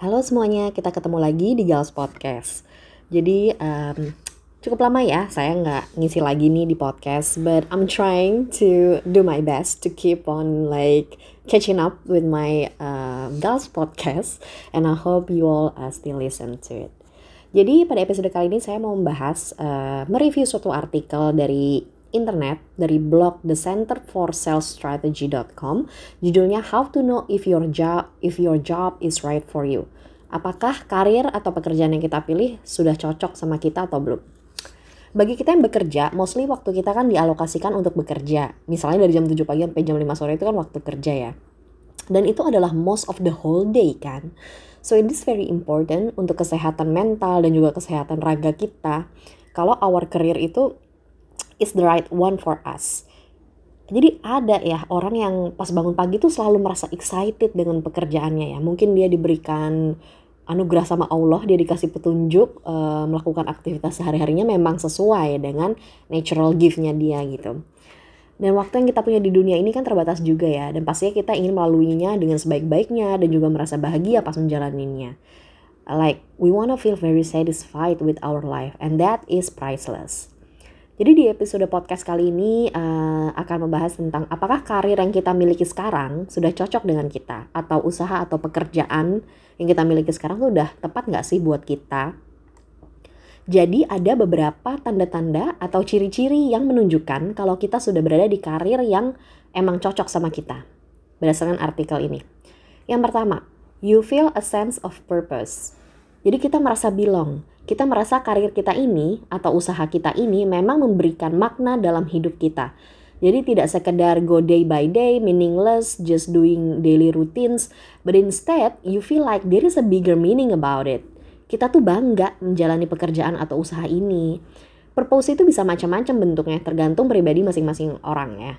Halo semuanya, kita ketemu lagi di Gals Podcast. Jadi um, cukup lama ya saya nggak ngisi lagi nih di podcast, but I'm trying to do my best to keep on like catching up with my uh, Gals Podcast, and I hope you all uh, still listen to it. Jadi pada episode kali ini saya mau membahas uh, mereview suatu artikel dari internet dari blog The Strategy.com judulnya How to Know if Your Job if Your Job is Right for You. Apakah karir atau pekerjaan yang kita pilih sudah cocok sama kita atau belum? Bagi kita yang bekerja, mostly waktu kita kan dialokasikan untuk bekerja. Misalnya dari jam 7 pagi sampai jam 5 sore itu kan waktu kerja ya. Dan itu adalah most of the whole day kan. So it is very important untuk kesehatan mental dan juga kesehatan raga kita. Kalau our career itu is the right one for us. Jadi ada ya orang yang pas bangun pagi tuh selalu merasa excited dengan pekerjaannya ya. Mungkin dia diberikan anugerah sama Allah, dia dikasih petunjuk uh, melakukan aktivitas sehari-harinya memang sesuai dengan natural gift-nya dia gitu. Dan waktu yang kita punya di dunia ini kan terbatas juga ya. Dan pastinya kita ingin melaluinya dengan sebaik-baiknya dan juga merasa bahagia pas menjalaninya. Like, we wanna feel very satisfied with our life and that is priceless. Jadi di episode podcast kali ini uh, akan membahas tentang apakah karir yang kita miliki sekarang sudah cocok dengan kita atau usaha atau pekerjaan yang kita miliki sekarang tuh udah tepat nggak sih buat kita? Jadi ada beberapa tanda-tanda atau ciri-ciri yang menunjukkan kalau kita sudah berada di karir yang emang cocok sama kita. Berdasarkan artikel ini. Yang pertama, you feel a sense of purpose. Jadi kita merasa belong, kita merasa karir kita ini atau usaha kita ini memang memberikan makna dalam hidup kita. Jadi tidak sekedar go day by day, meaningless, just doing daily routines, but instead you feel like there is a bigger meaning about it. Kita tuh bangga menjalani pekerjaan atau usaha ini. Purpose itu bisa macam-macam bentuknya, tergantung pribadi masing-masing orang ya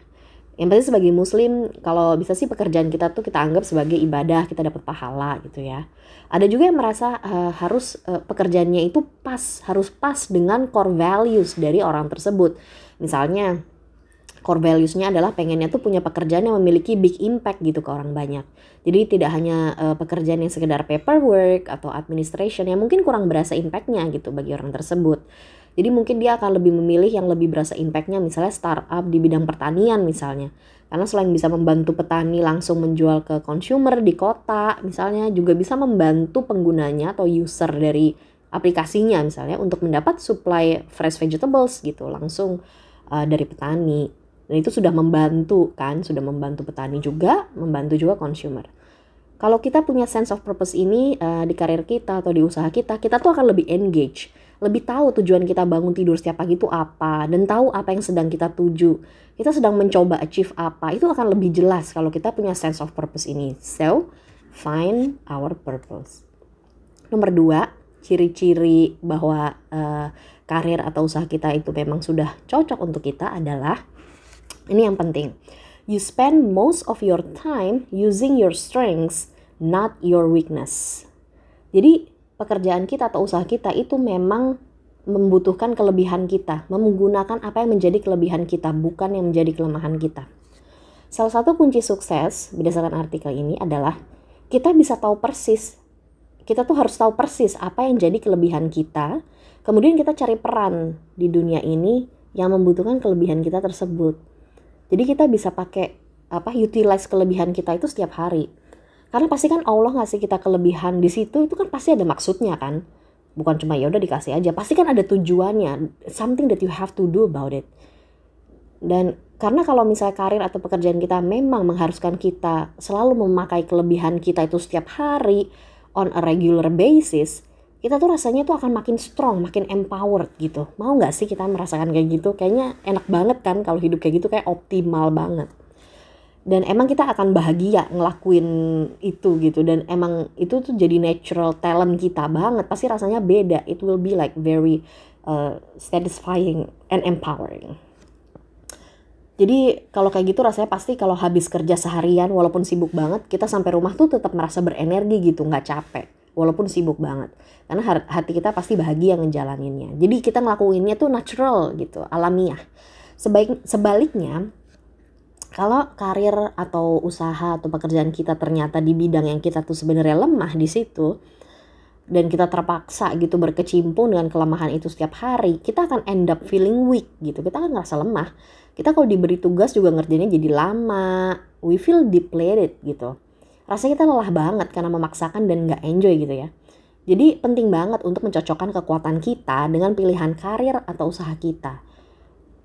yang pasti sebagai muslim kalau bisa sih pekerjaan kita tuh kita anggap sebagai ibadah kita dapat pahala gitu ya. Ada juga yang merasa uh, harus uh, pekerjaannya itu pas harus pas dengan core values dari orang tersebut. Misalnya core valuesnya adalah pengennya tuh punya pekerjaan yang memiliki big impact gitu ke orang banyak. Jadi tidak hanya uh, pekerjaan yang sekedar paperwork atau administration yang mungkin kurang berasa impactnya gitu bagi orang tersebut jadi mungkin dia akan lebih memilih yang lebih berasa impactnya misalnya startup di bidang pertanian misalnya. Karena selain bisa membantu petani langsung menjual ke consumer di kota misalnya juga bisa membantu penggunanya atau user dari aplikasinya misalnya untuk mendapat supply fresh vegetables gitu langsung uh, dari petani. Dan itu sudah membantu kan, sudah membantu petani juga, membantu juga consumer. Kalau kita punya sense of purpose ini uh, di karir kita atau di usaha kita, kita tuh akan lebih engage lebih tahu tujuan kita bangun tidur setiap pagi itu apa dan tahu apa yang sedang kita tuju. Kita sedang mencoba achieve apa. Itu akan lebih jelas kalau kita punya sense of purpose ini. So, find our purpose. Nomor dua, ciri-ciri bahwa uh, karir atau usaha kita itu memang sudah cocok untuk kita adalah ini yang penting. You spend most of your time using your strengths, not your weakness. Jadi pekerjaan kita atau usaha kita itu memang membutuhkan kelebihan kita, menggunakan apa yang menjadi kelebihan kita, bukan yang menjadi kelemahan kita. Salah satu kunci sukses berdasarkan artikel ini adalah kita bisa tahu persis, kita tuh harus tahu persis apa yang jadi kelebihan kita, kemudian kita cari peran di dunia ini yang membutuhkan kelebihan kita tersebut. Jadi kita bisa pakai apa utilize kelebihan kita itu setiap hari karena pasti kan Allah ngasih kita kelebihan di situ itu kan pasti ada maksudnya kan. Bukan cuma ya udah dikasih aja, pasti kan ada tujuannya, something that you have to do about it. Dan karena kalau misalnya karir atau pekerjaan kita memang mengharuskan kita selalu memakai kelebihan kita itu setiap hari on a regular basis, kita tuh rasanya tuh akan makin strong, makin empowered gitu. Mau nggak sih kita merasakan kayak gitu? Kayaknya enak banget kan kalau hidup kayak gitu kayak optimal banget dan emang kita akan bahagia ngelakuin itu gitu. Dan emang itu tuh jadi natural talent kita banget. Pasti rasanya beda. It will be like very uh, satisfying and empowering. Jadi kalau kayak gitu rasanya pasti kalau habis kerja seharian walaupun sibuk banget kita sampai rumah tuh tetap merasa berenergi gitu nggak capek walaupun sibuk banget. Karena hati kita pasti bahagia ngejalaninnya. Jadi kita ngelakuinnya tuh natural gitu alamiah. Sebaik sebaliknya kalau karir atau usaha atau pekerjaan kita ternyata di bidang yang kita tuh sebenarnya lemah di situ dan kita terpaksa gitu berkecimpung dengan kelemahan itu setiap hari, kita akan end up feeling weak gitu. Kita akan ngerasa lemah. Kita kalau diberi tugas juga ngerjainnya jadi lama. We feel depleted gitu. Rasanya kita lelah banget karena memaksakan dan nggak enjoy gitu ya. Jadi penting banget untuk mencocokkan kekuatan kita dengan pilihan karir atau usaha kita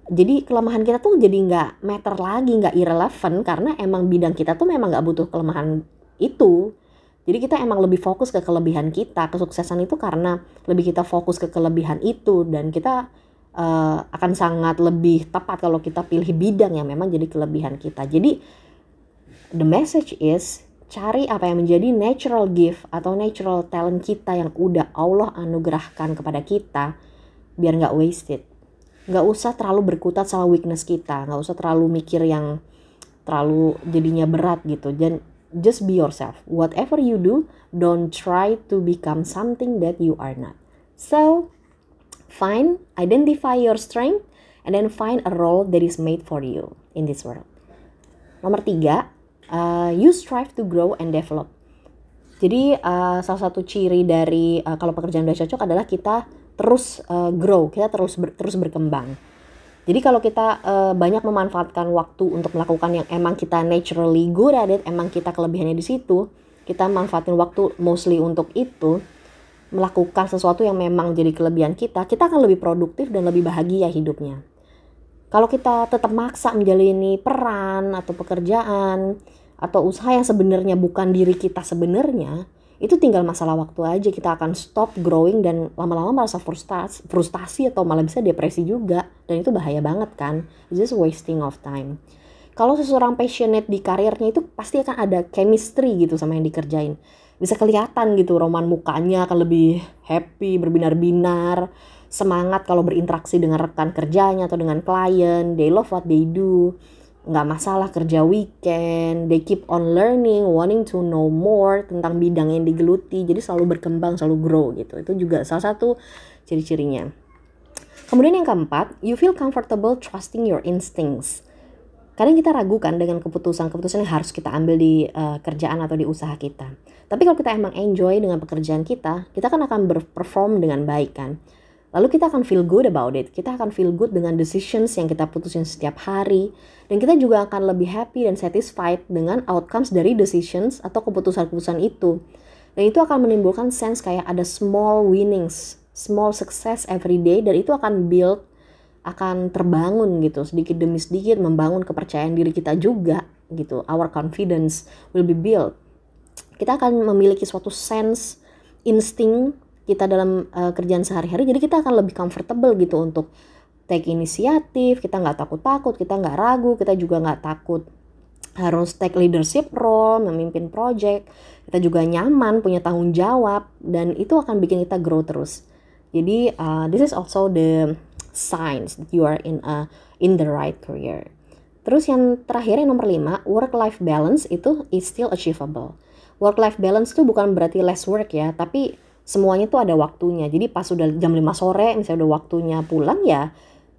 jadi kelemahan kita tuh jadi nggak matter lagi nggak irrelevant karena emang bidang kita tuh memang nggak butuh kelemahan itu. Jadi kita emang lebih fokus ke kelebihan kita. Kesuksesan itu karena lebih kita fokus ke kelebihan itu dan kita uh, akan sangat lebih tepat kalau kita pilih bidang yang memang jadi kelebihan kita. Jadi the message is cari apa yang menjadi natural gift atau natural talent kita yang udah Allah anugerahkan kepada kita biar nggak wasted nggak usah terlalu berkutat sama weakness kita. Nggak usah terlalu mikir yang terlalu jadinya berat gitu. Dan just be yourself. Whatever you do don't try to become something that you are not. So find identify your strength and then find a role that is made for you in this world. Nomor tiga uh, you strive to grow and develop. Jadi uh, salah satu ciri dari uh, kalau pekerjaan udah cocok adalah kita terus uh, grow, kita terus ber, terus berkembang. Jadi kalau kita uh, banyak memanfaatkan waktu untuk melakukan yang emang kita naturally good at it, emang kita kelebihannya di situ, kita manfaatin waktu mostly untuk itu, melakukan sesuatu yang memang jadi kelebihan kita, kita akan lebih produktif dan lebih bahagia hidupnya. Kalau kita tetap maksa menjalani peran atau pekerjaan atau usaha yang sebenarnya bukan diri kita sebenarnya, itu tinggal masalah waktu aja kita akan stop growing dan lama-lama merasa frustasi, frustasi atau malah bisa depresi juga. Dan itu bahaya banget kan. It's just wasting of time. Kalau seseorang passionate di karirnya itu pasti akan ada chemistry gitu sama yang dikerjain. Bisa kelihatan gitu roman mukanya akan lebih happy berbinar-binar semangat kalau berinteraksi dengan rekan kerjanya atau dengan klien. They love what they do nggak masalah kerja weekend, they keep on learning, wanting to know more tentang bidang yang digeluti, jadi selalu berkembang, selalu grow gitu. Itu juga salah satu ciri-cirinya. Kemudian yang keempat, you feel comfortable trusting your instincts. Kadang kita ragukan dengan keputusan-keputusan yang harus kita ambil di uh, kerjaan atau di usaha kita. Tapi kalau kita emang enjoy dengan pekerjaan kita, kita kan akan berperform dengan baik kan. Lalu kita akan feel good about it. Kita akan feel good dengan decisions yang kita putusin setiap hari. Dan kita juga akan lebih happy dan satisfied dengan outcomes dari decisions atau keputusan-keputusan itu. Dan itu akan menimbulkan sense kayak ada small winnings, small success every day. Dan itu akan build, akan terbangun gitu. Sedikit demi sedikit membangun kepercayaan diri kita juga gitu. Our confidence will be built. Kita akan memiliki suatu sense, insting kita dalam uh, kerjaan sehari-hari jadi kita akan lebih comfortable gitu untuk take inisiatif kita nggak takut-takut kita nggak ragu kita juga nggak takut harus take leadership role memimpin project kita juga nyaman punya tanggung jawab dan itu akan bikin kita grow terus. Jadi uh, this is also the signs that you are in a in the right career. Terus yang terakhir yang nomor 5 work life balance itu is still achievable. Work life balance itu bukan berarti less work ya tapi semuanya tuh ada waktunya. Jadi pas udah jam 5 sore misalnya udah waktunya pulang ya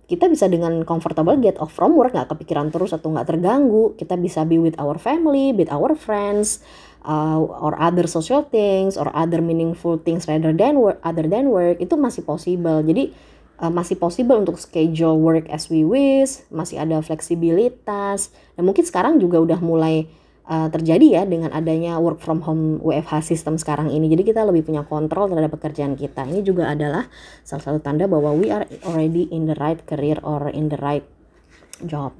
kita bisa dengan comfortable get off from work nggak kepikiran terus atau nggak terganggu. Kita bisa be with our family with our friends uh, or other social things or other meaningful things rather than work other than work itu masih possible. Jadi uh, masih possible untuk schedule work as we wish masih ada fleksibilitas. Dan mungkin sekarang juga udah mulai uh, terjadi ya dengan adanya work from home WFH system sekarang ini. Jadi kita lebih punya kontrol terhadap pekerjaan kita. Ini juga adalah salah satu tanda bahwa we are already in the right career or in the right job.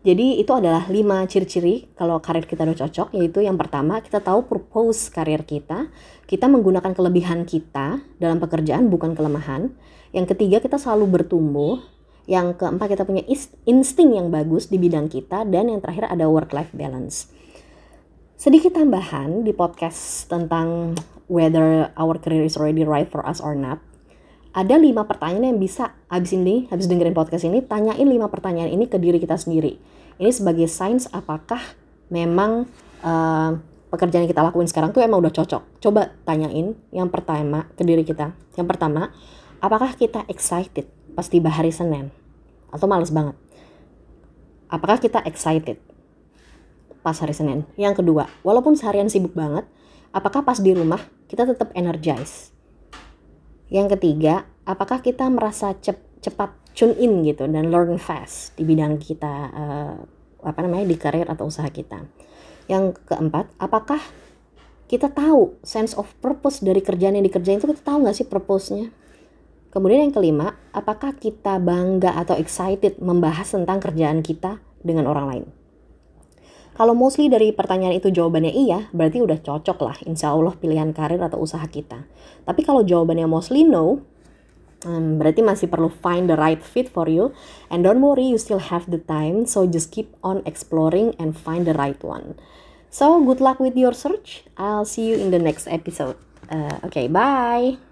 Jadi itu adalah lima ciri-ciri kalau karir kita udah cocok yaitu yang pertama kita tahu purpose karir kita, kita menggunakan kelebihan kita dalam pekerjaan bukan kelemahan. Yang ketiga kita selalu bertumbuh. Yang keempat kita punya insting yang bagus di bidang kita dan yang terakhir ada work life balance. Sedikit tambahan di podcast tentang whether our career is already right for us or not. Ada lima pertanyaan yang bisa habis ini, habis dengerin podcast ini, tanyain lima pertanyaan ini ke diri kita sendiri. Ini sebagai signs apakah memang uh, pekerjaan yang kita lakuin sekarang tuh emang udah cocok. Coba tanyain yang pertama ke diri kita. Yang pertama, apakah kita excited pas tiba hari Senin? Atau males banget? Apakah kita excited? Pas hari Senin? Yang kedua, walaupun seharian sibuk banget, apakah pas di rumah kita tetap energize? Yang ketiga, apakah kita merasa cep cepat tune in gitu dan learn fast di bidang kita uh, apa namanya di karir atau usaha kita? Yang keempat, apakah kita tahu sense of purpose dari kerjaan yang dikerjain itu kita tahu nggak sih purpose-nya? Kemudian yang kelima, apakah kita bangga atau excited membahas tentang kerjaan kita dengan orang lain? Kalau mostly dari pertanyaan itu jawabannya iya, berarti udah cocok lah insya Allah pilihan karir atau usaha kita. Tapi kalau jawabannya mostly no, um, berarti masih perlu find the right fit for you. And don't worry, you still have the time, so just keep on exploring and find the right one. So good luck with your search. I'll see you in the next episode. Uh, okay, bye.